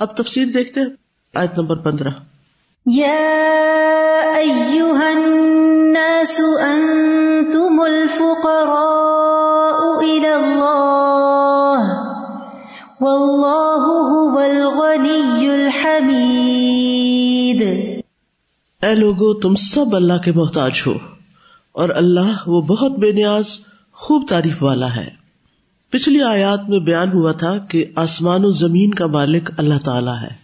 اب تفصیل دیکھتے ہیں آیت نمبر پندرہ۔ انتم الفقراء الى اللہ واللہ هو الغنی الحمید۔ اے لوگو تم سب اللہ کے محتاج ہو اور اللہ وہ بہت بے نیاز خوب تعریف والا ہے۔ پچھلی آیات میں بیان ہوا تھا کہ آسمان و زمین کا مالک اللہ تعالی ہے۔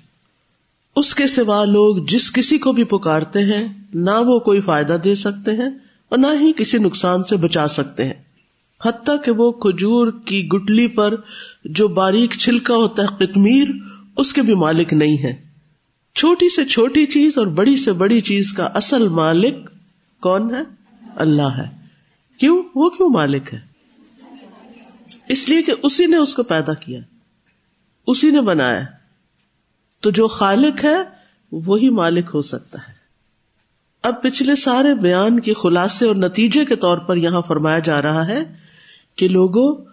اس کے سوا لوگ جس کسی کو بھی پکارتے ہیں، نہ وہ کوئی فائدہ دے سکتے ہیں اور نہ ہی کسی نقصان سے بچا سکتے ہیں۔ حتیٰ کہ وہ کھجور کی گٹلی پر جو باریک چھلکا ہوتا ہے، قطمیر، اس کے بھی مالک نہیں ہے چھوٹی سے چھوٹی چیز اور بڑی سے بڑی چیز کا اصل مالک کون ہے؟ اللہ ہے۔ کیوں؟ وہ کیوں مالک ہے؟ اس لیے کہ اسی نے اس کو پیدا کیا، اسی نے بنایا۔ تو جو خالق ہے، وہی مالک ہو سکتا ہے۔ اب پچھلے سارے بیان کے خلاصے اور نتیجے کے طور پر یہاں فرمایا جا رہا ہے کہ لوگوں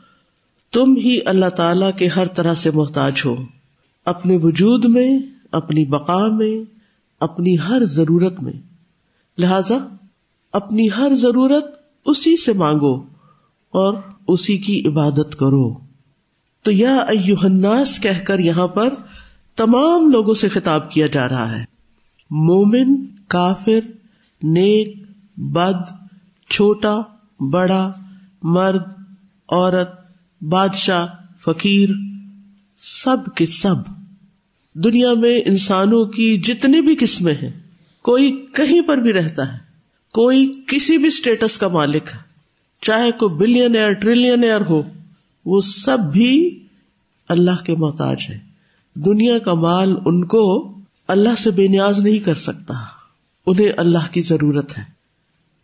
تم ہی اللہ تعالی کے ہر طرح سے محتاج ہو۔ اپنے وجود میں، اپنی بقا میں، اپنی ہر ضرورت میں۔ لہذا، اپنی ہر ضرورت اسی سے مانگو۔ اور اسی کی عبادت کرو۔ تو یا الناس کہہ کر یہاں پر تمام لوگوں سے خطاب کیا جا رہا ہے۔ مومن، کافر، نیک، بد، چھوٹا، بڑا، مرد، عورت، بادشاہ، فقیر، سب کے سب۔ دنیا میں انسانوں کی جتنی بھی قسمیں ہیں، کوئی کہیں پر بھی رہتا ہے، کوئی کسی بھی اسٹیٹس کا مالک ہے۔ چاہے کوئی بلین ایئر ٹریلین ایئر ہو، وہ سب بھی اللہ کے محتاج ہے دنیا کا مال ان کو اللہ سے بے نیاز نہیں کر سکتا، انہیں اللہ کی ضرورت ہے۔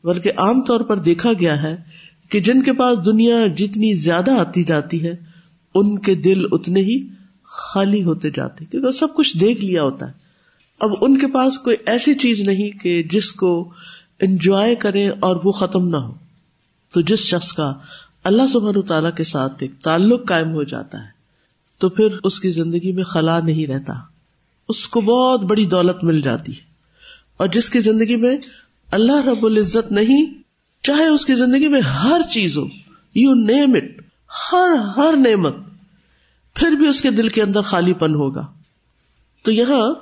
بلکہ عام طور پر دیکھا گیا ہے کہ جن کے پاس دنیا جتنی زیادہ آتی جاتی ہے، ان کے دل اتنے ہی خالی ہوتے جاتے، کیونکہ سب کچھ دیکھ لیا ہوتا ہے۔ اب ان کے پاس کوئی ایسی چیز نہیں کہ جس کو انجوائے کرے اور وہ ختم نہ ہو۔ تو جس شخص کا اللہ سبحان تعالیٰ کے ساتھ ایک تعلق قائم ہو جاتا ہے، تو پھر اس کی زندگی میں خلا نہیں رہتا۔ اس کو بہت بڑی دولت مل جاتی ہے۔ اور جس کی زندگی میں اللہ رب العزت نہیں، چاہے اس کی زندگی میں ہر چیز ہو یو نیم اٹ ہر ہر نعمت، پھر بھی اس کے دل کے اندر خالی پن ہوگا۔ تو یہاں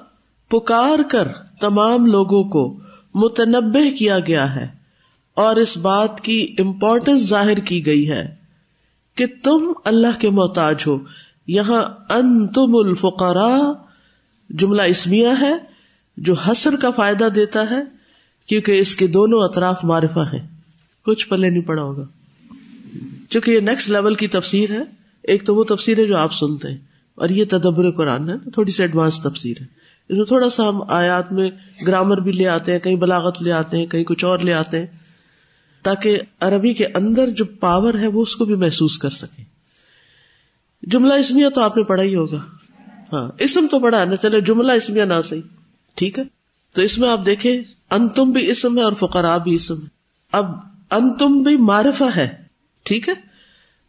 پکار کر تمام لوگوں کو متنبع کیا گیا ہے۔ اور اس بات کی امپورٹینس ظاہر کی گئی ہے کہ تم اللہ کے محتاج ہو۔ یہاں ان تم الفقرا جملہ اسمیا ہے، جو حسر کا فائدہ دیتا ہے، کیونکہ اس کے دونوں اطراف معرفہ ہیں۔ کچھ پلے نہیں پڑا ہوگا۔ چونکہ یہ نیکسٹ لیول کی تفسیر ہے۔ ایک تو وہ تفسیر ہے جو آپ سنتے ہیں۔ اور یہ تدبر قرآن ہے، تھوڑی سی ایڈوانس تفسیر ہے۔ اس میں تھوڑا سا ہم آیات میں گرامر بھی لے آتے ہیں، کہیں بلاغت لے آتے ہیں، کہیں کچھ اور لے آتے ہیں۔ تاکہ عربی کے اندر جو پاور ہے وہ اس کو بھی محسوس کر سکے۔ جملہ اسمیا تو آپ نے پڑھا ہی ہوگا۔ ہاں اسم تو پڑھا نہ چلے جملہ اسمیا نہ صحیح۔ ٹھیک ہے؟ تو اس میں آپ دیکھیں، انتم بھی اسم ہے اور فقرا بھی اسم ہے۔ اب انتم بھی معرفہ ہے۔ ٹھیک ہے؟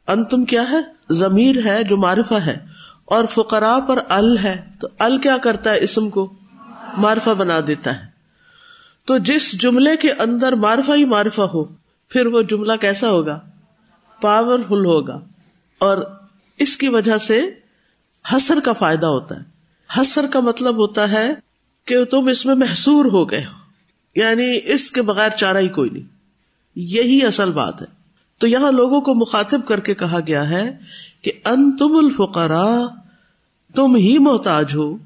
انتم کیا ہے؟ ضمیر ہے جو معرفہ ہے۔ اور فقرا پر ال ہے۔ تو ال کیا کرتا ہے؟ اسم کو معرفہ بنا دیتا ہے۔ تو جس جملے کے اندر معرفہ ہی معرفہ ہو پھر وہ جملہ کیسا ہوگا؟ پاور فل ہوگا۔ اور اس کی وجہ سے حسر کا فائدہ ہوتا ہے۔ حسر کا مطلب ہوتا ہے کہ تم اس میں محسور ہو گئے ہو۔ یعنی اس کے بغیر چارہ ہی کوئی نہیں۔ یہی اصل بات ہے۔ تو یہاں لوگوں کو مخاطب کر کے کہا گیا ہے کہ ان تم الفقرا تم ہی محتاج ہو۔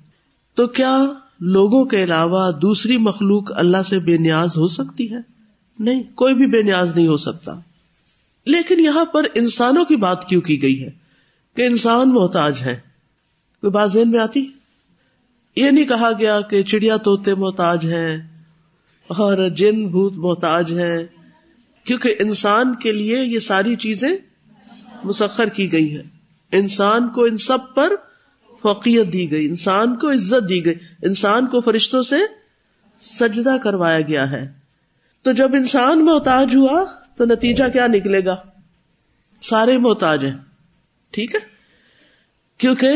تو کیا لوگوں کے علاوہ دوسری مخلوق اللہ سے بے نیاز ہو سکتی ہے؟ نہیں، کوئی بھی بے نیاز نہیں ہو سکتا۔ لیکن یہاں پر انسانوں کی بات کیوں کی گئی ہے؟ کہ انسان محتاج ہے کوئی بات ذہن میں آتی؟ یہ نہیں کہا گیا کہ چڑیا توتے محتاج ہیں اور جن بھوت محتاج ہیں، کیونکہ انسان کے لیے یہ ساری چیزیں مسخر کی گئی ہیں۔ انسان کو ان سب پر فوقیت دی گئی، انسان کو عزت دی گئی، انسان کو فرشتوں سے سجدہ کروایا گیا ہے۔ تو جب انسان محتاج ہوا تو نتیجہ کیا نکلے گا؟ سارے محتاج ہیں۔ ٹھیک ہے؟ کیونکہ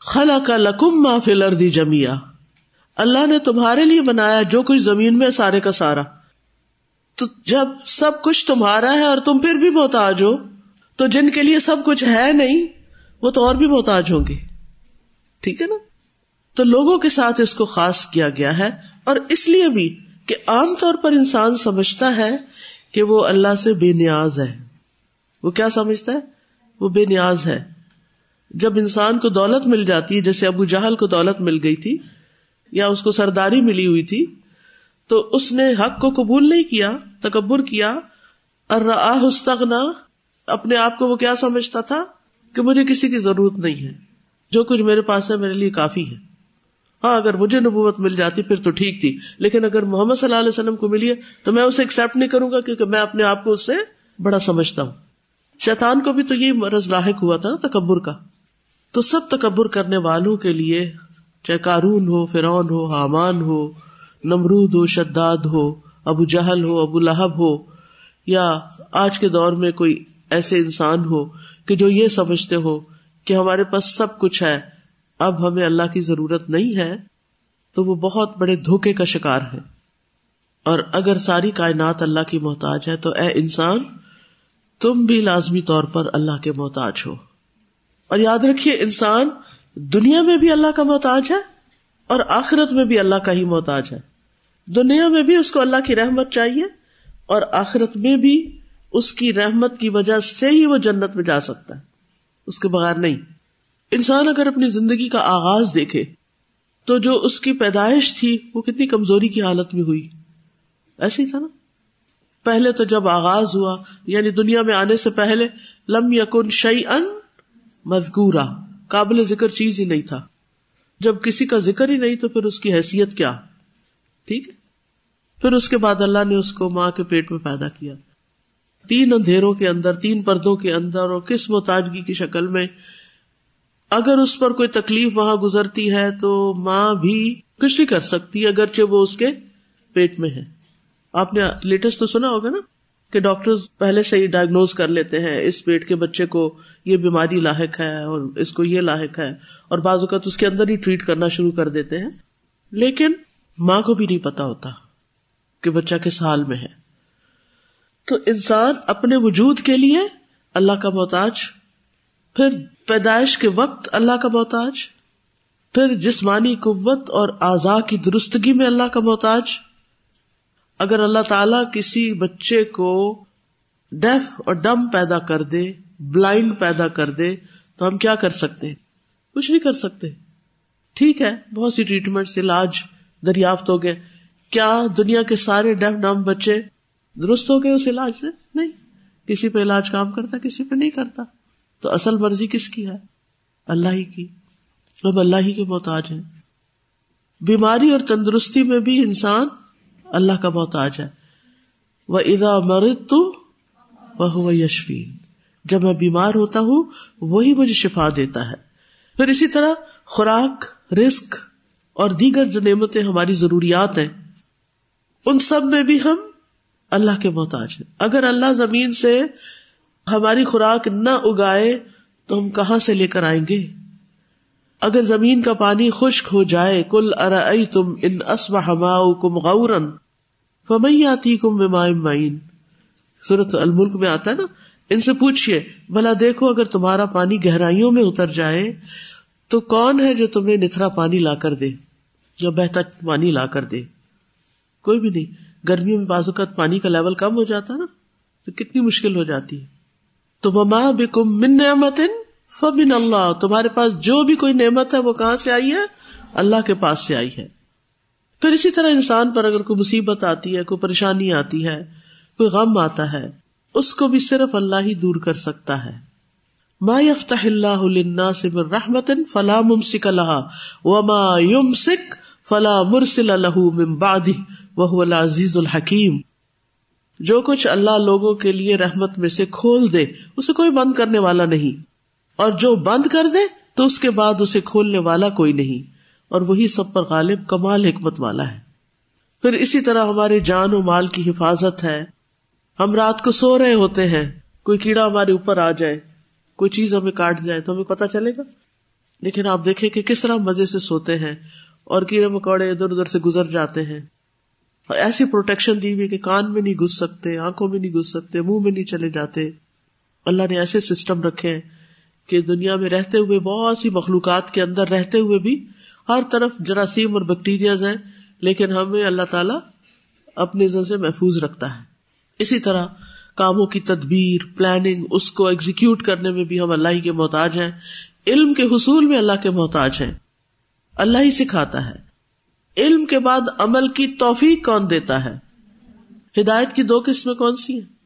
خلا کا لکم ما فل اردی جمیا اللہ نے تمہارے لیے بنایا جو کچھ زمین میں سارے کا سارا۔ تو جب سب کچھ تمہارا ہے اور تم پھر بھی محتاج ہو، تو جن کے لیے سب کچھ ہے نہیں، وہ تو اور بھی محتاج ہوں گے۔ ٹھیک ہے نا؟ تو لوگوں کے ساتھ اس کو خاص کیا گیا ہے اور اس لیے بھی کہ عام طور پر انسان سمجھتا ہے کہ وہ اللہ سے بے نیاز ہے۔ وہ کیا سمجھتا ہے؟ وہ بے نیاز ہے۔ جب انسان کو دولت مل جاتی ہے جیسے ابو جہل کو دولت مل گئی تھی، یا اس کو سرداری ملی ہوئی تھی، تو اس نے حق کو قبول نہیں کیا، تکبر کیا۔ اور رستغنا اپنے آپ کو وہ کیا سمجھتا تھا؟ کہ مجھے کسی کی ضرورت نہیں ہے۔ جو کچھ میرے پاس ہے، میرے لیے کافی ہے۔ ہاں اگر مجھے نبوت مل جاتی پھر تو ٹھیک تھی۔ لیکن اگر محمد صلی اللہ علیہ وسلم کو ملی ہے تو میں اسے ایکسپٹ نہیں کروں گا کیونکہ میں اپنے آپ کو اس سے بڑا سمجھتا ہوں۔ شیطان کو بھی تو یہ مرض لاحق ہوا تھا نا تکبر کا۔ تو سب تکبر کرنے والوں کے لیے چاہے کارون ہو فرون ہو، حامان ہو، نمرود ہو، شداد ہو، ابو جہل ہو، ابو لہب ہو، یا آج کے دور میں کوئی ایسے انسان ہو کہ جو یہ سمجھتے ہو کہ ہمارے پاس سب کچھ ہے۔ اب ہمیں اللہ کی ضرورت نہیں ہے، تو وہ بہت بڑے دھوکے کا شکار ہے اور اگر ساری کائنات اللہ کی محتاج ہے، تو اے انسان، تم بھی لازمی طور پر اللہ کے محتاج ہو۔ اور یاد رکھیے، انسان دنیا میں بھی اللہ کا محتاج ہے اور آخرت میں بھی اللہ کا ہی محتاج ہے۔ دنیا میں بھی اس کو اللہ کی رحمت چاہیے اور آخرت میں بھی اس کی رحمت کی وجہ سے ہی وہ جنت میں جا سکتا ہے۔ اس کے بغیر نہیں۔ انسان اگر اپنی زندگی کا آغاز دیکھے، تو جو اس کی پیدائش تھی، وہ کتنی کمزوری کی حالت میں ہوئی۔ ایسی تھا نا۔ پہلے تو جب آغاز ہوا یعنی دنیا میں آنے سے پہلے، لم یکن شعی ان مذکورا۔ قابل ذکر چیز ہی نہیں تھا۔ جب کسی کا ذکر ہی نہیں، تو پھر اس کی حیثیت کیا؟ ٹھیک ہے۔ پھر اس کے بعد اللہ نے اس کو ماں کے پیٹ میں پیدا کیا۔ تین اندھیروں کے اندر، تین پردوں کے اندر، اور کس محتاجگی کی شکل میں اگر اس پر کوئی تکلیف وہاں گزرتی ہے تو ماں بھی کچھ نہیں کر سکتی اگرچہ وہ اس کے پیٹ میں ہے۔ آپ نے لیٹسٹ تو سنا ہوگا نا کہ ڈاکٹر پہلے سے ہی ڈائگنوز کر لیتے ہیں، اس پیٹ کے بچے کو یہ بیماری لاحق ہے اور اس کو یہ لاحق ہے، اور بعض اوقات اس کے اندر ہی ٹریٹ کرنا شروع کر دیتے ہیں۔ لیکن ماں کو بھی نہیں پتا ہوتا کہ بچہ کس حال میں ہے۔ تو انسان اپنے وجود کے لیے اللہ کا محتاج پھر پیدائش کے وقت اللہ کا محتاج، پھر جسمانی قوت اور اعضاء کی درستگی میں اللہ کا محتاج۔ اگر اللہ تعالی کسی بچے کو ڈیف اور ڈم پیدا کر دے، بلائنڈ پیدا کر دے، تو ہم کیا کر سکتے؟ کچھ نہیں کر سکتے۔ ٹھیک ہے، بہت سی ٹریٹمنٹ علاج دریافت ہو گئے۔ کیا دنیا کے سارے ڈیف ڈم بچے درست ہو گئے اس علاج سے؟ نہیں، کسی پہ علاج کام کرتا، کسی پہ نہیں کرتا۔ تو اصل مرضی کس کی ہے؟ اللہ ہی کی۔ ہم اللہ ہی کے محتاج ہیں۔ بیماری اور تندرستی میں بھی انسان اللہ کا محتاج ہے۔ وہ ادا مرد تو وہ یشوین جب میں بیمار ہوتا ہوں، وہی مجھے شفا دیتا ہے۔ پھر اسی طرح خوراک رسک اور دیگر جو نعمتیں ہماری ضروریات ہیں، ان سب میں بھی ہم اللہ کے محتاج ہیں۔ اگر اللہ زمین سے ہماری خوراک نہ اگائے تو ہم کہاں سے لے کر آئیں گے؟ اگر زمین کا پانی خشک ہو جائے کل ار تم ان اسب ہما کم غورن فمئی آتی کم معین۔ صورت الملک میں آتا ہے نا، ان سے پوچھیے بھلا دیکھو اگر تمہارا پانی گہرائیوں میں اتر جائے تو کون ہے جو تمہیں نترا پانی لا کر دے، یا بہتا پانی لا کر دے؟ کوئی بھی نہیں، گرمیوں میں بازوقت پانی کا لیول کم ہو جاتا نا، تو کتنی مشکل ہو جاتی ہے۔ تو مما بکم من نعمت فمن اللہ، تمہارے پاس جو بھی کوئی نعمت ہے وہ کہاں سے آئی ہے؟ اللہ کے پاس سے آئی ہے۔ پھر اسی طرح انسان پر اگر کوئی مصیبت آتی ہے، کوئی پریشانی آتی ہے، کوئی غم آتا ہے، اس کو بھی صرف اللہ ہی دور کر سکتا ہے۔ ما يفتح اللہ للناس من رحمت فلا ممسک لها وما يمسک فلا مرسل له من بعده، وهو العزیز الحکیم۔ جو کچھ اللہ لوگوں کے لیے رحمت میں سے کھول دے، اسے کوئی بند کرنے والا نہیں۔ اور جو بند کر دے، تو اس کے بعد اسے کھولنے والا کوئی نہیں۔ اور وہی سب پر غالب کمال حکمت والا ہے۔ پھر اسی طرح ہمارے جان و مال کی حفاظت ہے۔ ہم رات کو سو رہے ہوتے ہیں، کوئی کیڑا ہمارے اوپر آ جائے، کوئی چیز ہمیں کاٹ جائے، تو ہمیں پتا چلے گا۔ لیکن آپ دیکھیں کہ کس طرح مزے سے سوتے ہیں اور کیڑے مکوڑے ادھر ادھر سے گزر جاتے ہیں۔ ایسی پروٹیکشن دی ہوئی کہ کان میں نہیں گھس سکتے، آنکھوں میں نہیں گھس سکتے، منہ میں نہیں چلے جاتے۔ اللہ نے ایسے سسٹم رکھے ہیں کہ دنیا میں رہتے ہوئے بہت سی مخلوقات کے اندر رہتے ہوئے بھی ہر طرف جراثیم اور بیکٹیریاز ہیں، لیکن ہمیں اللہ تعالیٰ اپنے زن سے محفوظ رکھتا ہے۔ اسی طرح کاموں کی تدبیر پلاننگ اس کو ایگزیکیوٹ کرنے میں بھی ہم اللہ ہی کے محتاج ہیں۔ علم کے حصول میں اللہ کے محتاج ہیں۔ اللہ ہی سکھاتا ہے۔ علم کے بعد عمل کی توفیق کون دیتا ہے؟ ہدایت کی دو قسمیں کون سی ہیں؟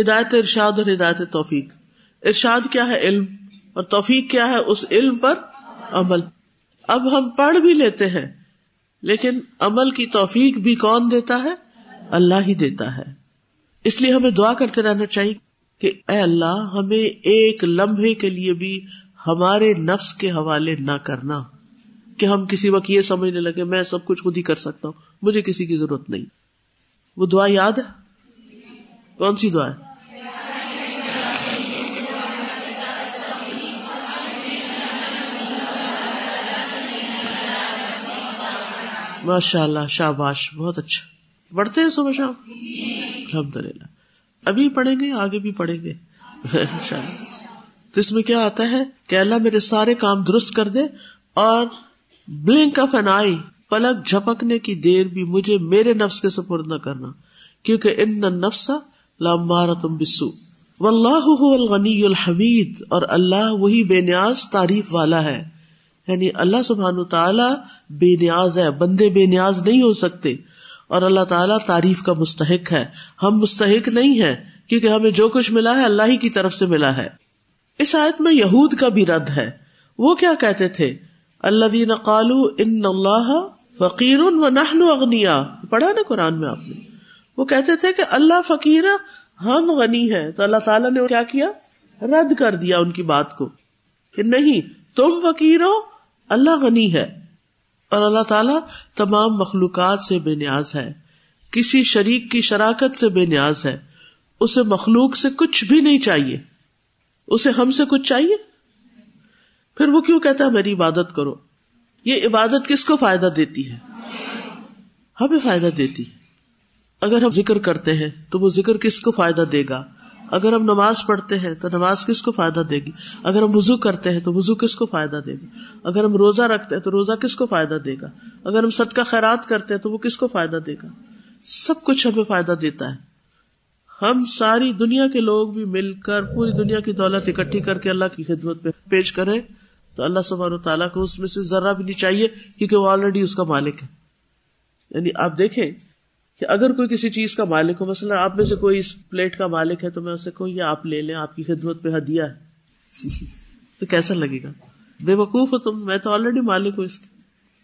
ہدایت ارشاد اور ہدایت توفیق۔ ارشاد کیا ہے؟ علم۔ اور توفیق کیا ہے؟ اس علم پر عمل۔ اب ہم پڑھ بھی لیتے ہیں، لیکن عمل کی توفیق بھی کون دیتا ہے؟ اللہ ہی دیتا ہے۔ اس لیے ہمیں دعا کرتے رہنا چاہیے کہ اے اللہ، ہمیں ایک لمحے کے لیے بھی ہمارے نفس کے حوالے نہ کرنا۔ کہ ہم کسی وقت یہ سمجھنے لگے میں سب کچھ خود ہی کر سکتا ہوں۔ مجھے کسی کی ضرورت نہیں۔ وہ دعا یاد ہے؟ کون سی دعا ہے؟ ماشاء اللہ شاباش، بہت اچھا۔ پڑھتے ہیں صبح شام؟ الحمد للہ ابھی پڑھیں گے آگے بھی پڑھیں گے؟ تو اس میں کیا آتا ہے؟ کہ اللہ میرے سارے کام درست کر دے اور بلنک آف این آئی پلک جھپکنے کی دیر بھی مجھے میرے نفس کے سپرد نہ کرنا، کیونکہ ان نفسا لامارا تم بسو و اللہ الغنی الحمید، اور اللہ وہی بے نیاز تعریف والا ہے۔ یعنی اللہ سبحان تعالیٰ بے نیاز ہے، بندے بے نیاز نہیں ہو سکتے۔ اور اللہ تعالیٰ تعریف کا مستحق ہے۔ ہم مستحق نہیں ہے کیونکہ ہمیں جو کچھ ملا ہے اللہ ہی کی طرف سے ملا ہے۔ اس آیت میں یہود کا بھی رد ہے۔ وہ کیا کہتے تھے؟ اللہ دین قالو ان اللہ فقیر و نہن اغنیا پڑھا نا قرآن میں آپ نے. وہ کہتے تھے کہ اللہ فقیر ہم غنی ہے تو اللہ تعالیٰ نے کیا کیا؟ رد کر دیا ان کی بات کو کہ نہیں، تم فقیر ہو، اللہ غنی ہے. اور اللہ تعالیٰ تمام مخلوقات سے بے نیاز ہے. کسی شریک کی شراکت سے بے نیاز ہے. اسے مخلوق سے کچھ بھی نہیں چاہیے. اسے ہم سے کچھ چاہیے؟ پھر وہ کیوں کہتا ہے میری عبادت کرو؟ یہ عبادت کس کو فائدہ دیتی ہے؟ ہمیں فائدہ دیتی اگر ہم ذکر کرتے ہیں تو وہ ذکر کس کو فائدہ دے گا؟ اگر ہم نماز پڑھتے ہیں تو نماز کس کو فائدہ دے گی؟ اگر ہم وزو کرتے ہیں تو وزو کس کو فائدہ دے گا اگر ہم روزہ رکھتے ہیں تو روزہ کس کو فائدہ دے گا؟ اگر ہم سد کا خیرات کرتے ہیں تو وہ کس کو فائدہ دے گا؟ سب کچھ ہمیں فائدہ دیتا ہے۔ ہم ساری دنیا کے لوگ بھی مل کر پوری دنیا کی دولت اکٹھی کر کے اللہ کی خدمت پہ پیش کرے تو اللہ سبحانہ تعالیٰ کو اس میں سے ذرا بھی نہیں چاہیے کیونکہ وہ آلریڈی اس کا مالک ہے۔ یعنی آپ دیکھیں کہ اگر کوئی کسی چیز کا مالک ہو، مثلاً آپ میں سے کوئی اس پلیٹ کا مالک ہے تو میں اسے کہوں، یہ آپ لے لیں، آپ کی خدمت پہ ہدیہ ہے۔ تو کیسا لگے گا؟ بے وقوف ہو تم، میں تو آلریڈی مالک ہوں اس کی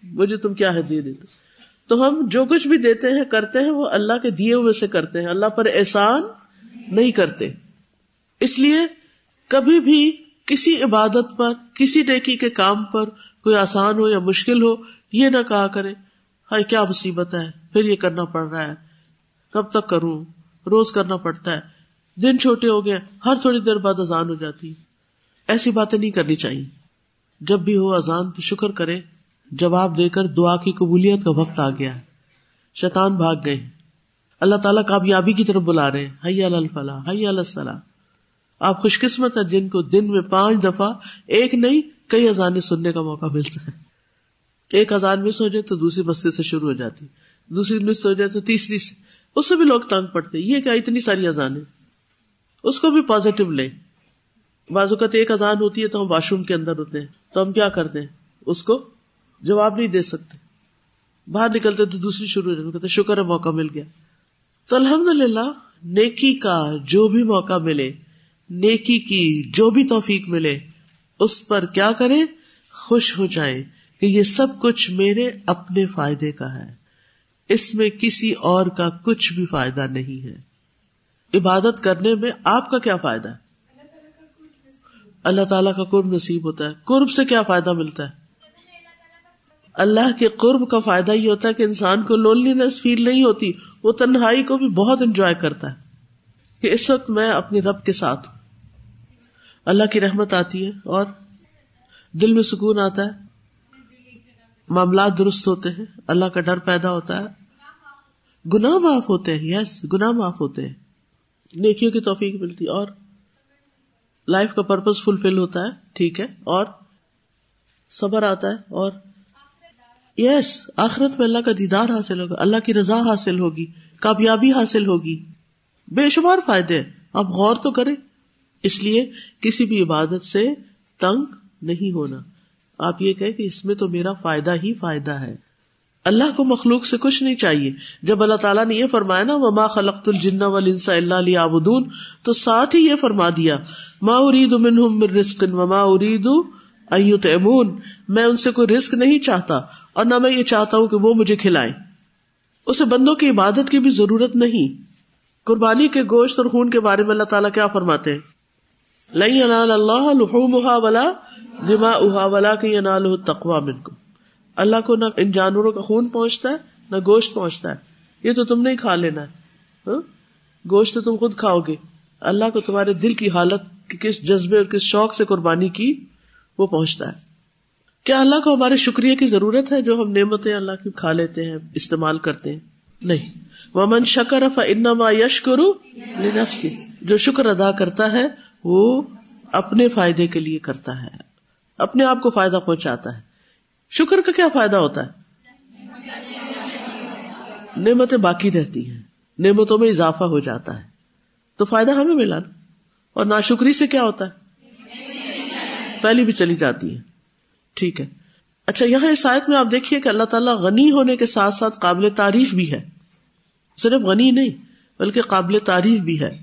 مجھے تم کیا ہدیہ دیتے؟ تو ہم جو کچھ بھی دیتے ہیں، کرتے ہیں، وہ اللہ کے دیے ہوئے سے کرتے ہیں۔ اللہ پر احسان نہیں کرتے۔ اس لیے کبھی بھی کسی عبادت پر، کسی نیکی کے کام پر کوئی آسان ہو یا مشکل ہو، یہ نہ کہا کرے ہائی کیا مصیبت ہے، پھر یہ کرنا پڑ رہا ہے۔ کب تک کروں؟ روز کرنا پڑتا ہے۔ دن چھوٹے ہو گئے، ہر تھوڑی دیر بعد اذان ہو جاتی۔ ایسی باتیں نہیں کرنی چاہیے۔ جب بھی ہو اذان تو شکر کرے، جواب دے کر دعا کی قبولیت کا وقت آ گیا ہے۔ شیطان بھاگ گئے۔ اللہ تعالیٰ کامیابی کی طرف بلا رہے حی الفلاح، حی السلام آپ خوش قسمت ہے جن کو دن میں پانچ دفعہ ایک نہیں، کئی اذانیں سننے کا موقع ملتا ہے۔ ایک اذان مس ہو جائے تو دوسری بستی سے شروع ہو جاتی، دوسری مس ہو جائے تو تیسری سے۔ اس سے بھی لوگ تنگ پڑتے یہ کیا اتنی ساری اذانیں اس کو بھی پازیٹو لیں۔ بعض اوقات ایک اذان ہوتی ہے تو ہم واش روم کے اندر ہوتے ہیں۔ تو ہم کیا کرتے ہیں؟ اس کو جواب نہیں دے سکتے۔ باہر نکلتے تو دوسری شروع ہو جاتی شکر ہے، موقع مل گیا۔ تو الحمد للہ نیکی کا جو بھی موقع ملے نیکی کی جو بھی توفیق ملے، اس پر کیا کرے خوش ہو جائے کہ یہ سب کچھ میرے اپنے فائدے کا ہے۔ اس میں کسی اور کا کچھ بھی فائدہ نہیں ہے۔ عبادت کرنے میں آپ کا کیا فائدہ؟ ہے اللہ تعالیٰ کا قرب نصیب ہوتا ہے۔ قرب سے کیا فائدہ ملتا ہے؟ اللہ کے قرب کا فائدہ یہ ہوتا ہے کہ انسان کو لونلینس فیل نہیں ہوتی، وہ تنہائی کو بھی بہت انجوائے کرتا ہے۔ کہ اس وقت میں اپنے رب کے ساتھ ہوں۔ اللہ کی رحمت آتی ہے اور دل میں سکون آتا ہے۔ معاملات درست ہوتے ہیں، اللہ کا ڈر پیدا ہوتا ہے۔ گناہ معاف ہوتے ہیں، یس، گناہ معاف ہوتے ہیں۔ نیکیوں کی توفیق ملتی اور لائف کا پرپز فلفل ہوتا ہے، ٹھیک ہے۔ اور صبر آتا ہے اور یس، آخرت میں اللہ کا دیدار حاصل ہوگا، اللہ کی رضا حاصل ہوگی، کامیابی حاصل ہوگی۔ بے شمار فائدے آپ غور تو کریں۔ اس لیے کسی بھی عبادت سے تنگ نہیں ہونا۔ آپ یہ کہ اس میں تو میرا فائدہ ہی فائدہ ہے۔ اللہ کو مخلوق سے کچھ نہیں چاہیے۔ جب اللہ تعالیٰ نے یہ فرمایا نا، وما خلقت الجن والانس الا ليعبدون، تو ساتھ ہی یہ فرما دیا، ما اريد منهم من رزق وما اريد ان يطعمون۔ میں ان سے کوئی رزق نہیں چاہتا اور نہ میں یہ چاہتا ہوں کہ وہ مجھے کھلائیں۔ اسے بندوں کی عبادت کی بھی ضرورت نہیں۔ قربانی کے گوشت اور خون کے بارے میں اللہ تعالیٰ کیا فرماتے ہیں؟ لن ينال الله لحومها ولا دماؤها ولكن يناله التقوى منكم اللہ کو نہ ان جانوروں کا خون پہنچتا ہے، نہ گوشت پہنچتا ہے۔ یہ تو تم نے کھا لینا ہے۔ ہاں؟ گوشت تو تم خود کھاؤ گے۔ اللہ کو تمہارے دل کی حالت، کس جذبے اور کس شوق سے قربانی کی وہ پہنچتا ہے۔ کیا اللہ کو ہمارے شکریہ کی ضرورت ہے جو ہم نعمتیں اللہ کی کھا لیتے ہیں، استعمال کرتے ہیں؟ نہیں۔ وہ من شکر انما یش کرو جو شکر ادا کرتا ہے وہ اپنے فائدے کے لیے کرتا ہے، اپنے آپ کو فائدہ پہنچاتا ہے۔ شکر کا کیا فائدہ ہوتا ہے؟ نعمتیں باقی رہتی ہیں، نعمتوں میں اضافہ ہو جاتا ہے۔ تو فائدہ ہمیں ملا نا۔ اور ناشکری سے کیا ہوتا ہے؟ پہلی بھی چلی جاتی ہے۔ ٹھیک ہے۔ اچھا یہاں اس آیت میں آپ دیکھیے کہ اللہ تعالیٰ غنی ہونے کے ساتھ ساتھ قابل تعریف بھی ہے۔ صرف غنی نہیں، بلکہ قابل تعریف بھی ہے۔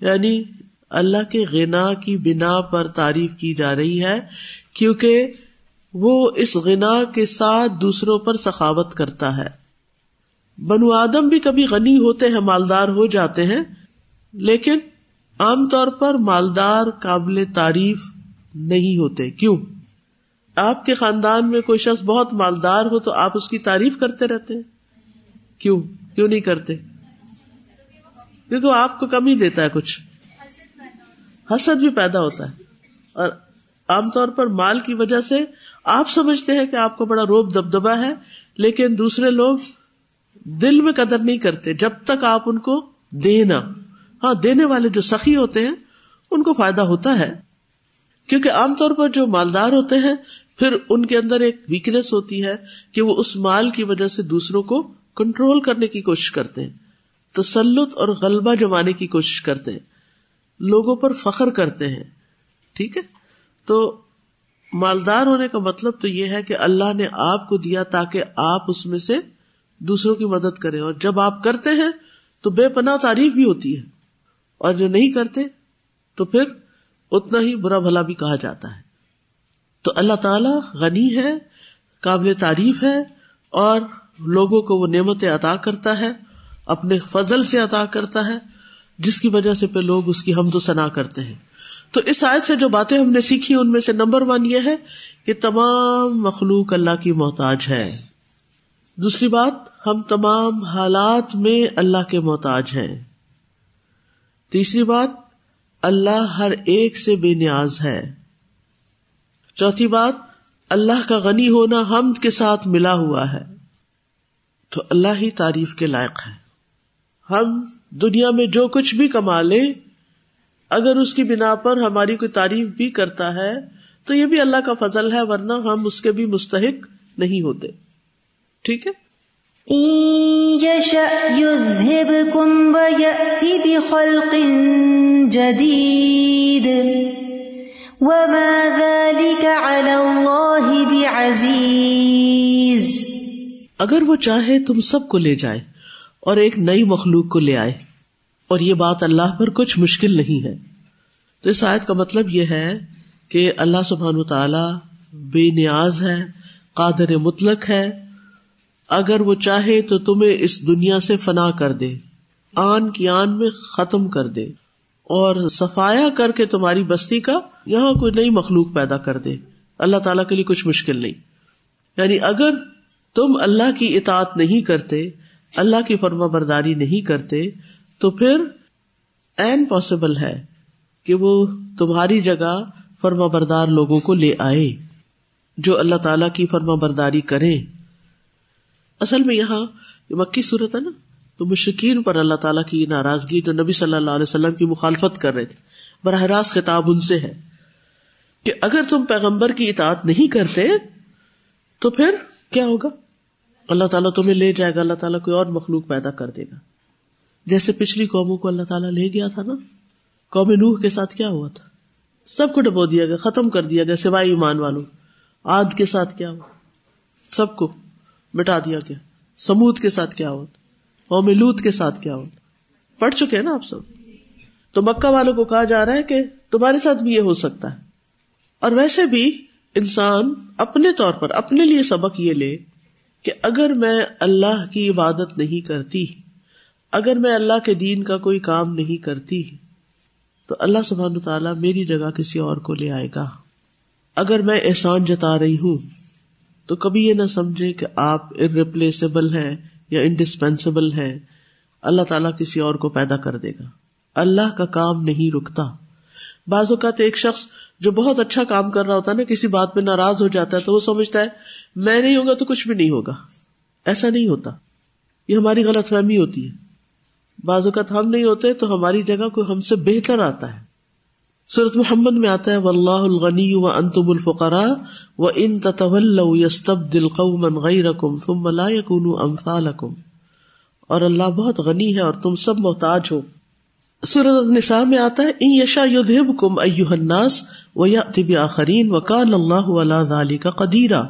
یعنی اللہ کے غنا کی بنا پر تعریف کی جا رہی ہے، کیونکہ وہ اس غنا کے ساتھ دوسروں پر سخاوت کرتا ہے۔ بنو آدم بھی کبھی غنی ہوتے ہیں، مالدار ہو جاتے ہیں، لیکن عام طور پر مالدار قابل تعریف نہیں ہوتے۔ کیوں؟ آپ کے خاندان میں کوئی شخص بہت مالدار ہو تو آپ اس کی تعریف کرتے رہتے ہیں۔ کیوں؟ کیوں نہیں کرتے؟ کیونکہ وہ آپ کو کم ہی دیتا ہے کچھ۔ حسد بھی پیدا ہوتا ہے۔ اور عام طور پر مال کی وجہ سے آپ سمجھتے ہیں کہ آپ کو بڑا روب دبدبا ہے، لیکن دوسرے لوگ دل میں قدر نہیں کرتے جب تک آپ ان کو دینا۔ ہاں دینے والے جو سخی ہوتے ہیں، ان کو فائدہ ہوتا ہے۔ کیونکہ عام طور پر جو مالدار ہوتے ہیں، پھر ان کے اندر ایک ویکنیس ہوتی ہے کہ وہ اس مال کی وجہ سے دوسروں کو کنٹرول کرنے کی کوشش کرتے ہیں۔ تسلط اور غلبہ جمانے کی کوشش کرتے ہیں۔ لوگوں پر فخر کرتے ہیں، ٹھیک ہے؟ تو مالدار ہونے کا مطلب تو یہ ہے کہ اللہ نے آپ کو دیا تاکہ آپ اس میں سے دوسروں کی مدد کریں، اور جب آپ کرتے ہیں تو بے پناہ تعریف بھی ہوتی ہے، اور جو نہیں کرتے تو پھر اتنا ہی برا بھلا بھی کہا جاتا ہے۔ تو اللہ تعالی غنی ہے، قابل تعریف ہے، اور لوگوں کو وہ نعمتیں عطا کرتا ہے، اپنے فضل سے عطا کرتا ہے۔ جس کی وجہ سے پھر لوگ اس کی حمد و ثنا کرتے ہیں۔ تو اس آیت سے جو باتیں ہم نے سیکھی، ان میں سے نمبر ون یہ ہے کہ تمام مخلوق اللہ کی محتاج ہے دوسری بات، ہم تمام حالات میں اللہ کے محتاج ہیں۔ تیسری بات، اللہ ہر ایک سے بے نیاز ہے۔ چوتھی بات، اللہ کا غنی ہونا حمد کے ساتھ ملا ہوا ہے۔ تو اللہ ہی تعریف کے لائق ہے۔ ہم دنیا میں جو کچھ بھی کما لیں اگر اس کی بنا پر ہماری کوئی تعریف بھی کرتا ہے تو یہ بھی اللہ کا فضل ہے ورنہ ہم اس کے بھی مستحق نہیں ہوتے۔ ٹھیک ہے؟ جدید۔ اگر وہ چاہے تم سب کو لے جائے۔ اور ایک نئی مخلوق کو لے آئے۔ اور یہ بات اللہ پر کچھ مشکل نہیں ہے۔ تو اس آیت کا مطلب یہ ہے کہ اللہ سبحان تعالی بے نیاز ہے، قادر مطلق ہے۔ اگر وہ چاہے تو تمہیں اس دنیا سے فنا کر دے، آن کی آن میں ختم کر دے۔ اور صفایا کر کے تمہاری بستی کا یہاں کوئی نئی مخلوق پیدا کر دے۔ اللہ تعالیٰ کے لیے کچھ مشکل نہیں۔ یعنی اگر تم اللہ کی اطاعت نہیں کرتے اللہ کی فرما برداری نہیں کرتے، تو پھر این پاسبل ہے کہ وہ تمہاری جگہ فرما بردار لوگوں کو لے آئے، جو اللہ تعالی کی فرما برداری کرے اصل میں یہاں مکی صورت ہے نا، تو مشکین پر اللہ تعالیٰ کی ناراضگی جو نبی صلی اللہ علیہ وسلم کی مخالفت کر رہے تھے، براہ راست خطاب ان سے ہے کہ اگر تم پیغمبر کی اطاعت نہیں کرتے، تو پھر کیا ہوگا؟ اللہ تعالیٰ تمہیں لے جائے گا، اللہ تعالیٰ کوئی اور مخلوق پیدا کر دے گا۔ جیسے پچھلی قوموں کو اللہ تعالیٰ لے گیا تھا نا۔ قوم نوح کے ساتھ کیا ہوا تھا؟ سب کو ڈبو دیا گیا، ختم کر دیا گیا، سوائے ایمان والوں۔ آد کے ساتھ کیا ہوا؟ سب کو مٹا دیا گیا۔ سمود کے ساتھ کیا ہوا قوم لوت کے ساتھ کیا ہوا پڑھ چکے ہیں نا آپ سب؟ تو مکہ والوں کو کہا جا رہا ہے کہ تمہارے ساتھ بھی یہ ہو سکتا ہے۔ اور ویسے بھی انسان اپنے طور پر، اپنے لیے سبق یہ لے کہ اگر میں اللہ کی عبادت نہیں کرتی، اگر میں اللہ کے دین کا کوئی کام نہیں کرتی، تو اللہ سبحان تعالیٰ میری جگہ کسی اور کو لے آئے گا۔ اگر میں احسان جتا رہی ہوں، تو کبھی یہ نہ سمجھے کہ آپ ارریپلیسبل ہیں یا انڈسپینسبل ہے اللہ تعالیٰ کسی اور کو پیدا کر دے گا۔ اللہ کا کام نہیں رکتا۔ بعض اوقات ایک شخص جو بہت اچھا کام کر رہا ہوتا ہے نا، کسی بات پہ ناراض ہو جاتا ہے تو وہ سمجھتا ہے، میں نہیں ہوگا تو کچھ بھی نہیں ہوگا۔ ایسا نہیں ہوتا۔ یہ ہماری غلط فہمی ہوتی ہے۔ بعض اوقات ہم نہیں ہوتے تو ہماری جگہ کوئی ہم سے بہتر آتا ہے۔ صورت محمد میں آتا ہے و اللہ الغنی و انتم الفقرا و ان تطول دل قومن ثم لا یکونوا اور اللہ بہت غنی ہے اور تم سب محتاج ہو۔ سورت النساء میں آتا ہے، ان یشا یذہبکم ایھا الناس و یاتی بآخرین وکان اللہ علی ذلک قدیرا۔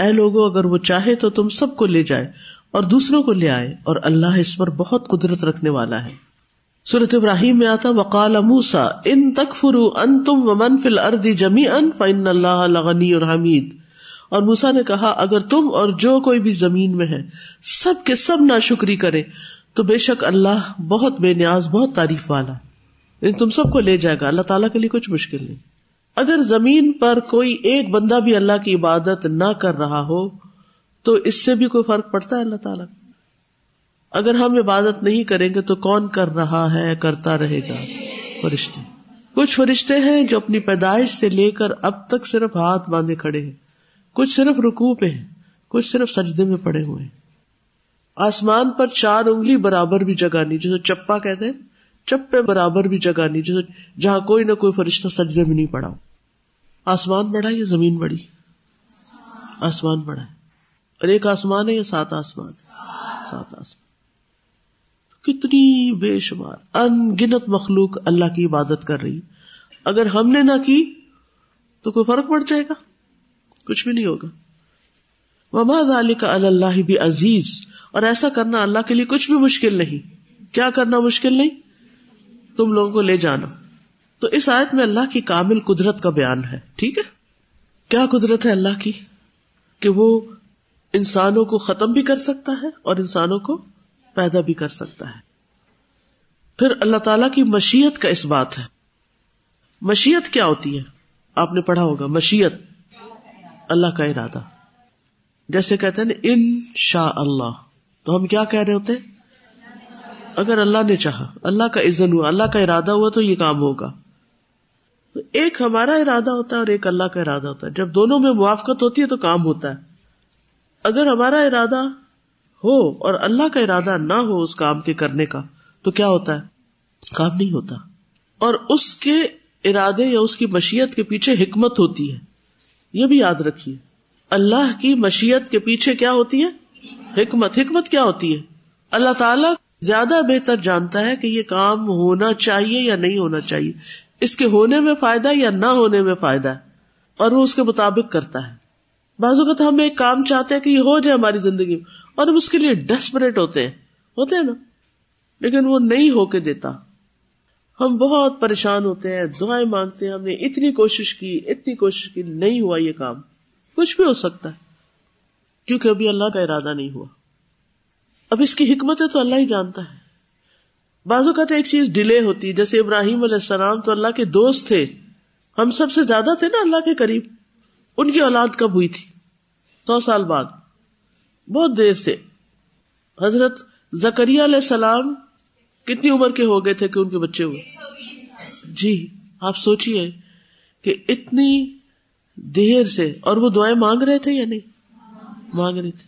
اے لوگو، اگر وہ چاہے تو تم سب کو لے جائے اور دوسروں کو لے آئے، اور اللہ اس پر بہت قدرت رکھنے والا ہے۔ صورت ابراہیم میں آتا وقال موسا ان تک فرو ان تم و منفل اردی جمی ان فن اللہ غنی اور حمید اور موسا نے کہا، اگر تم اور جو کوئی بھی زمین میں ہے، سب کے سب نہ شکری کرے۔ تو بے شک اللہ بہت بے نیاز، بہت تعریف والا۔ یعنی تم سب کو لے جائے گا، اللہ تعالیٰ کے لیے کچھ مشکل نہیں۔ اگر زمین پر کوئی ایک بندہ بھی اللہ کی عبادت نہ کر رہا ہو، تو اس سے بھی کوئی فرق پڑتا ہے اللہ تعالیٰ؟ اگر ہم عبادت نہیں کریں گے تو کون کر رہا ہے، کرتا رہے گا؟ فرشتے۔ کچھ فرشتے ہیں جو اپنی پیدائش سے لے کر اب تک صرف ہاتھ باندھے کھڑے ہیں۔ کچھ صرف رکو پہ ہیں، کچھ صرف سجدے میں پڑے ہوئے ہیں۔ آسمان پر چار انگلی برابر بھی جگہ نہیں، جسے چپا کہتے ہیں، چپے برابر بھی جگہ نہیں، جسے جہاں کوئی نہ کوئی فرشتہ سجدے میں نہیں پڑا۔ آسمان بڑا یا زمین بڑی؟ آسمان بڑا ہے۔ اور ایک آسمان ہے یا سات آسمان؟ سات آسمان۔ کتنی بے شمار ان گنت مخلوق اللہ کی عبادت کر رہی۔ اگر ہم نے نہ کی تو کوئی فرق پڑ جائے گا؟ کچھ بھی نہیں ہوگا۔ وما کا اللہ بھی عزیز۔ اور ایسا کرنا اللہ کے لیے کچھ بھی مشکل نہیں۔ کیا کرنا مشکل نہیں؟ تم لوگوں کو لے جانا۔ تو اس آیت میں اللہ کی کامل قدرت کا بیان ہے۔ ٹھیک ہے؟ کیا قدرت ہے اللہ کی؟ کہ وہ انسانوں کو ختم بھی کر سکتا ہے اور انسانوں کو پیدا بھی کر سکتا ہے۔ پھر اللہ تعالی کی مشیت کا اس بات ہے۔ مشیت کیا ہوتی ہے؟ آپ نے پڑھا ہوگا۔ مشیت۔ اللہ کا ارادہ۔ جیسے کہتے ہیں ان شاء اللہ تو ہم کیا کہہ رہے ہوتے؟ اگر اللہ نے چاہا، اللہ کا عزن ہوا، اللہ کا ارادہ ہوا تو یہ کام ہوگا۔ تو ایک ہمارا ارادہ ہوتا ہے اور ایک اللہ کا ارادہ ہوتا ہے۔ جب دونوں میں موافقت ہوتی ہے تو کام ہوتا ہے۔ اگر ہمارا ارادہ ہو اور اللہ کا ارادہ نہ ہو اس کام کے کرنے کا، تو کیا ہوتا ہے؟ کام نہیں ہوتا۔ اور اس کے ارادے یا اس کی مشیت کے پیچھے حکمت ہوتی ہے۔ یہ بھی یاد رکھیے۔ اللہ کی مشیت کے پیچھے کیا ہوتی ہے؟ حکمت. حکمت کیا ہوتی ہے؟ اللہ تعالی زیادہ بہتر جانتا ہے کہ یہ کام ہونا چاہیے یا نہیں ہونا چاہیے۔ اس کے ہونے میں فائدہ یا نہ ہونے میں فائدہ ہے؟ اور وہ اس کے مطابق کرتا ہے۔ بعض اوقات ہم ایک کام چاہتے ہیں کہ یہ ہو جائے ہماری زندگی میں اور ہم اس کے لیے ڈیسپریٹ ہوتے ہیں۔ ہوتے ہیں نا؟ لیکن وہ نہیں ہو کے دیتا۔ ہم بہت پریشان ہوتے ہیں، دعائیں مانگتے ہیں، ہم نے اتنی کوشش کی، اتنی کوشش کی، نہیں ہوا یہ کام۔ کچھ بھی ہو سکتا ہے۔ کیونکہ ابھی اللہ کا ارادہ نہیں ہوا۔ اب اس کی حکمت ہے تو اللہ ہی جانتا ہے۔ بازو کا تو ایک چیز ڈیلے ہوتی جیسے ابراہیم علیہ السلام تو اللہ کے دوست تھے۔ ہم سب سے زیادہ تھے نا اللہ کے قریب۔ ان کی اولاد کب ہوئی تھی؟ سو سال بعد۔ بہت دیر سے۔ حضرت زکری علیہ السلام کتنی عمر کے ہو گئے تھے کہ ان کے بچے ہوئے؟ جی آپ سوچیے کہ اتنی دیر سے۔ اور وہ دعائیں مانگ رہے تھے یا نہیں؟ مانگ رہے تھے۔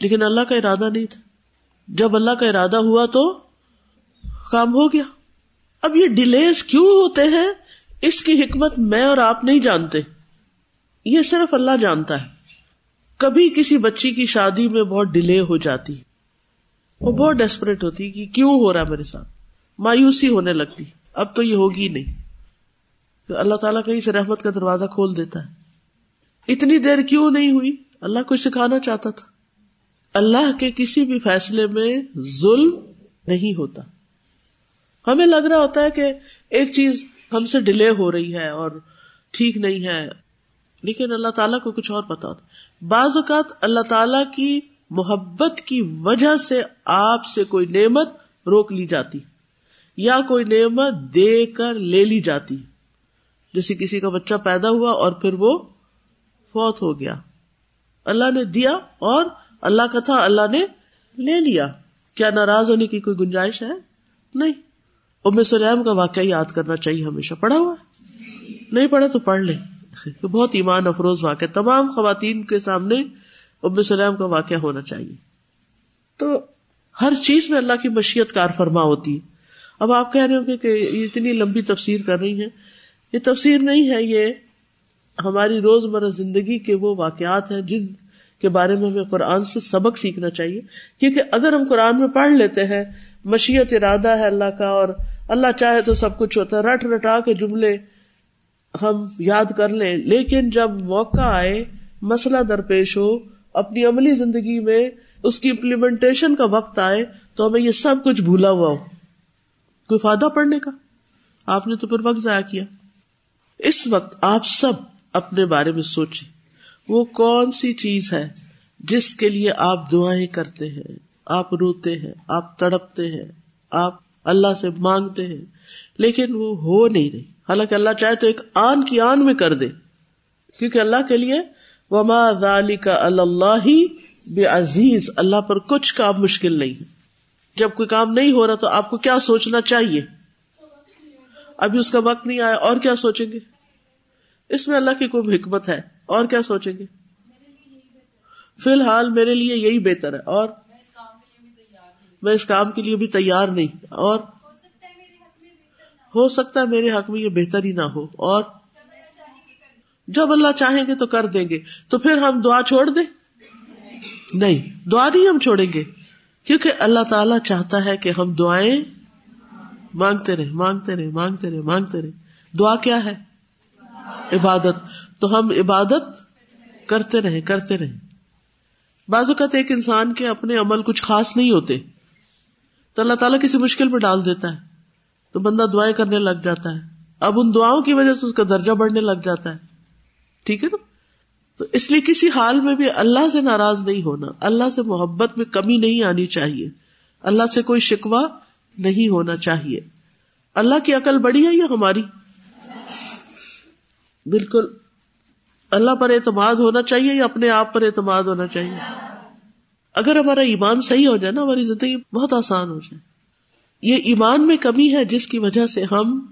لیکن اللہ کا ارادہ نہیں تھا۔ جب اللہ کا ارادہ ہوا تو کام ہو گیا۔ اب یہ ڈیلیز کیوں ہوتے ہیں؟ اس کی حکمت میں اور آپ نہیں جانتے۔ یہ صرف اللہ جانتا ہے۔ کبھی کسی بچی کی شادی میں بہت ڈیلے ہو جاتی۔ وہ بہت ڈیسپریٹ ہوتی کہ کیوں ہو رہا ہے میرے ساتھ؟ مایوسی ہونے لگتی۔ اب تو یہ ہوگی نہیں۔ اللہ تعالیٰ کہیں سے رحمت کا دروازہ کھول دیتا ہے۔ اتنی دیر کیوں نہیں ہوئی؟ اللہ کو سکھانا چاہتا تھا۔ اللہ کے کسی بھی فیصلے میں ظلم نہیں ہوتا۔ ہمیں لگ رہا ہوتا ہے کہ ایک چیز ہم سے ڈیلے ہو رہی ہے اور ٹھیک نہیں ہے۔ لیکن اللہ تعالیٰ کو کچھ اور پتا ہوتا بعض اوقات اللہ تعالی کی محبت کی وجہ سے آپ سے کوئی نعمت روک لی جاتی، یا کوئی نعمت دے کر لے لی جاتی۔ جیسے کسی کا بچہ پیدا ہوا اور پھر وہ فوت ہو گیا۔ اللہ نے دیا اور اللہ کا تھا، اللہ نے لے لیا۔ کیا ناراض ہونے کی کوئی گنجائش ہے؟ نہیں۔ ام سلیم کا واقعہ یاد کرنا چاہیے، ہمیشہ پڑھا ہوا نہیں پڑھا تو پڑھ لے۔ بہت ایمان افروز واقع تمام خواتین کے سامنے ام سلیم کا واقعہ ہونا چاہیے۔ تو ہر چیز میں اللہ کی مشیت کار فرما ہوتی ہے۔ اب آپ کہہ رہے ہوں گے کہ اتنی لمبی تفسیر کر رہی ہیں۔ یہ تفسیر نہیں ہے، یہ ہماری روز مرہ زندگی کے وہ واقعات ہیں جن کے بارے میں ہمیں قرآن سے سبق سیکھنا چاہیے۔ کیونکہ اگر ہم قرآن میں پڑھ لیتے ہیں، مشیت ارادہ ہے اللہ کا اور اللہ چاہے تو سب کچھ ہوتا ہے، رٹ رٹا کے جملے ہم یاد کر لیں۔ لیکن جب موقع آئے، مسئلہ درپیش ہو، اپنی عملی زندگی میں اس کی امپلیمنٹیشن کا وقت آئے، تو ہمیں یہ سب کچھ بھولا ہوا ہو۔ کوئی فائدہ پڑنے کا؟ آپ نے تو پھر وقت ضائع کیا۔ اس وقت آپ سب اپنے بارے میں سوچیں۔ وہ کون سی چیز ہے جس کے لیے آپ دعائیں کرتے ہیں؟ آپ روتے ہیں، آپ تڑپتے ہیں، آپ اللہ سے مانگتے ہیں، لیکن وہ ہو نہیں رہی۔ حالانکہ اللہ چاہے تو ایک آن کی آن میں کر دے۔ کیونکہ اللہ کے لیے وما ذالی کا اللہ بے عزیز اللہ پر کچھ کام مشکل نہیں ہے۔ جب کوئی کام نہیں ہو رہا تو آپ کو کیا سوچنا چاہیے؟ ابھی اس کا وقت نہیں آیا، اور کیا سوچیں گے؟ اس میں اللہ کی کوئی حکمت ہے؟ اور کیا سوچیں گے؟ فی الحال میرے لیے یہی بہتر ہے، اور؟ میں اس کام کے لیے بھی تیار نہیں، اور؟ ہو سکتا ہے میرے حق میں یہ بہتر ہی نہ ہو، اور؟ جب اللہ چاہیں گے تو کر دیں گے، تو پھر ہم دعا چھوڑ دیں؟ نہیں، دعا نہیں ہم چھوڑیں گے، کیونکہ اللہ تعالیٰ چاہتا ہے کہ ہم دعائیں مانگتے رہے مانگتے رہے مانگتے رہے مانگتے رہے دعا کیا ہے؟ عبادت۔ تو ہم عبادت کرتے رہے کرتے رہے بعض اوقات ایک انسان کے اپنے عمل کچھ خاص نہیں ہوتے۔ تو اللہ تعالیٰ کسی مشکل میں ڈال دیتا ہے۔ تو بندہ دعائیں کرنے لگ جاتا ہے۔ اب ان دعاؤں کی وجہ سے اس کا درجہ بڑھنے لگ جاتا ہے۔ ٹھیک ہے نا؟ تو اس لیے کسی حال میں بھی اللہ سے ناراض نہیں ہونا، اللہ سے محبت میں کمی نہیں آنی چاہیے۔ اللہ سے کوئی شکوا نہیں ہونا چاہیے۔ اللہ کی عقل بڑی ہے یا ہماری؟ بالکل اللہ پر اعتماد ہونا چاہیے یا اپنے آپ پر اعتماد ہونا چاہیے؟ اگر ہمارا ایمان صحیح ہو جائے نا، ہماری زندگی بہت آسان ہو جائے۔ یہ ایمان میں کمی ہے جس کی وجہ سے ہم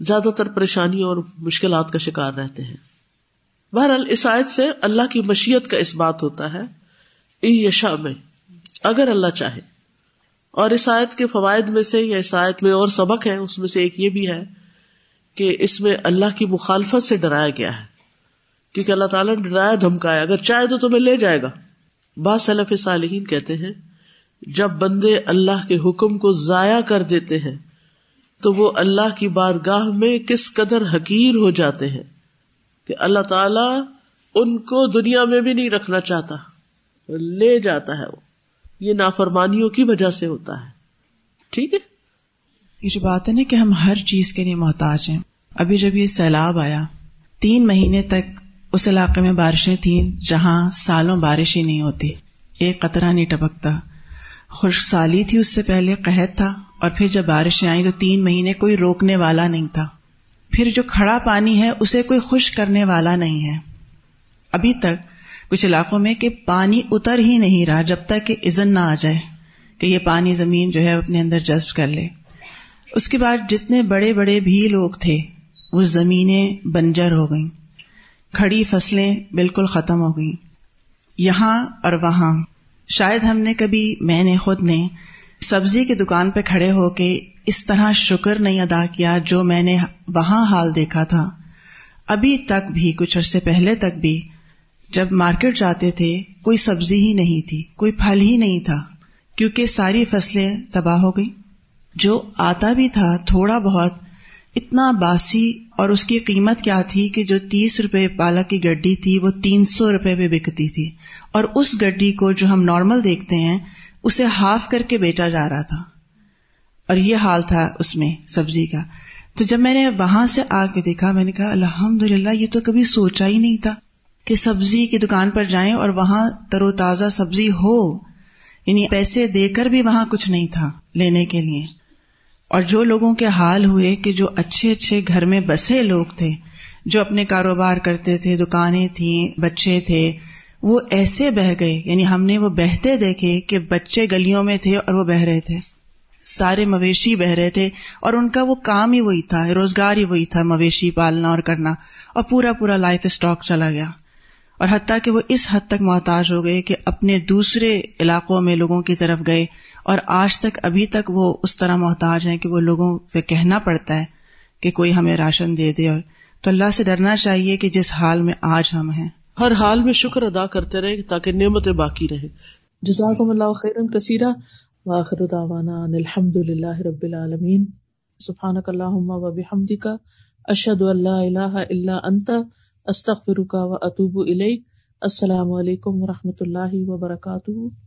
زیادہ تر پریشانیوں اور مشکلات کا شکار رہتے ہیں۔ بہرحال، اس آیت سے اللہ کی مشیت کا اس بات ہوتا ہے یشا میں، اگر اللہ چاہے۔ اور اس آیت کے فوائد میں سے یا اس آیت میں اور سبق ہے اس میں سے ایک یہ بھی ہے کہ اس میں اللہ کی مخالفت سے ڈرایا گیا ہے۔ کیونکہ اللہ تعالیٰ نے ڈرایا، دھمکایا۔ اگر چاہے تو تمہیں لے جائے گا۔ با صلف صالحین کہتے ہیں، جب بندے اللہ کے حکم کو ضائع کر دیتے ہیں، تو وہ اللہ کی بارگاہ میں کس قدر حقیر ہو جاتے ہیں کہ اللہ تعالی ان کو دنیا میں بھی نہیں رکھنا چاہتا، لے جاتا ہے وہ۔ یہ نافرمانیوں کی وجہ سے ہوتا ہے۔ ٹھیک ہے؟ یہ جو بات ہے نا کہ ہم ہر چیز کے لیے محتاج ہیں۔ ابھی جب یہ سیلاب آیا، تین مہینے تک اس علاقے میں بارشیں تھیں جہاں سالوں بارش ہی نہیں ہوتی۔ ایک قطرہ نہیں ٹپکتا۔ خوش سالی تھی اس سے پہلے، قحط تھا اور پھر جب بارشیں آئیں تو تین مہینے کوئی روکنے والا نہیں تھا۔ پھر جو کھڑا پانی ہے، اسے کوئی خوش کرنے والا نہیں ہے۔ ابھی تک کچھ علاقوں میں کہ پانی اتر ہی نہیں رہا جب تک کہ عزن نہ آ جائے کہ یہ پانی زمین جو ہے اپنے اندر جذب کر لے۔ اس کے بعد جتنے بڑے بڑے بھی لوگ تھے، وہ زمینیں بنجر ہو گئیں۔ کھڑی فصلیں بالکل ختم ہو گئیں۔ یہاں اور وہاں۔ شاید ہم نے کبھی، میں نے خود نے سبزی کی دکان پہ کھڑے ہو کے اس طرح شکر نہیں ادا کیا جو میں نے وہاں حال دیکھا تھا۔ ابھی تک بھی، کچھ عرصے پہلے تک بھی، جب مارکیٹ جاتے تھے، کوئی سبزی ہی نہیں تھی، کوئی پھل ہی نہیں تھا، کیونکہ ساری فصلیں تباہ ہو گئی جو آتا بھی تھا تھوڑا بہت، اتنا باسی اور اس کی قیمت کیا تھی کہ جو تیس روپے پالک کی گڈی تھی وہ تین سو روپے پہ بکتی تھی۔ اور اس گڈی کو جو ہم نارمل دیکھتے ہیں، اسے ہاف کر کے بیچا جا رہا تھا۔ اور یہ حال تھا اس میں سبزی کا۔ تو جب میں نے وہاں سے آ کے دیکھا، میں نے کہا الحمد للہ یہ تو کبھی سوچا ہی نہیں تھا کہ سبزی کی دکان پر جائیں اور وہاں تر و تازہ سبزی ہو۔ یعنی پیسے دے کر بھی وہاں کچھ نہیں تھا لینے کے لیے۔ اور جو لوگوں کے حال ہوئے کہ جو اچھے اچھے گھر میں بسے لوگ تھے، جو اپنے کاروبار کرتے تھے، دکانیں تھیں، بچے تھے، وہ ایسے بہ گئے یعنی ہم نے وہ بہتے دیکھے کہ بچے گلیوں میں تھے اور وہ بہ رہے تھے۔ سارے مویشی بہ رہے تھے اور ان کا وہ کام ہی وہی تھا، روزگار ہی وہی تھا، مویشی پالنا اور کرنا۔ اور پورا پورا لائف اسٹاک چلا گیا۔ اور حتیٰ کہ وہ اس حد تک محتاج ہو گئے کہ اپنے دوسرے علاقوں میں لوگوں کی طرف گئے۔ اور آج تک ابھی تک وہ اس طرح محتاج ہیں کہ وہ لوگوں سے کہنا پڑتا ہے کہ کوئی ہمیں راشن دے دے اور تو اللہ سے ڈرنا چاہیے کہ جس حال میں آج ہم ہیں۔ ہر حال میں شکر ادا کرتے رہے تاکہ نعمتیں باقی رہے جزاکم اللہ خیرن کثیرہ واخر دعوانا ان الحمد للہ رب العالمین۔ سبحانک اللہم و بحمدک۔ اشہد اللہ الہ الا انت۔ استغفرک و اتوب الیک۔ السلام علیکم و رحمۃ اللہ وبرکاتہ۔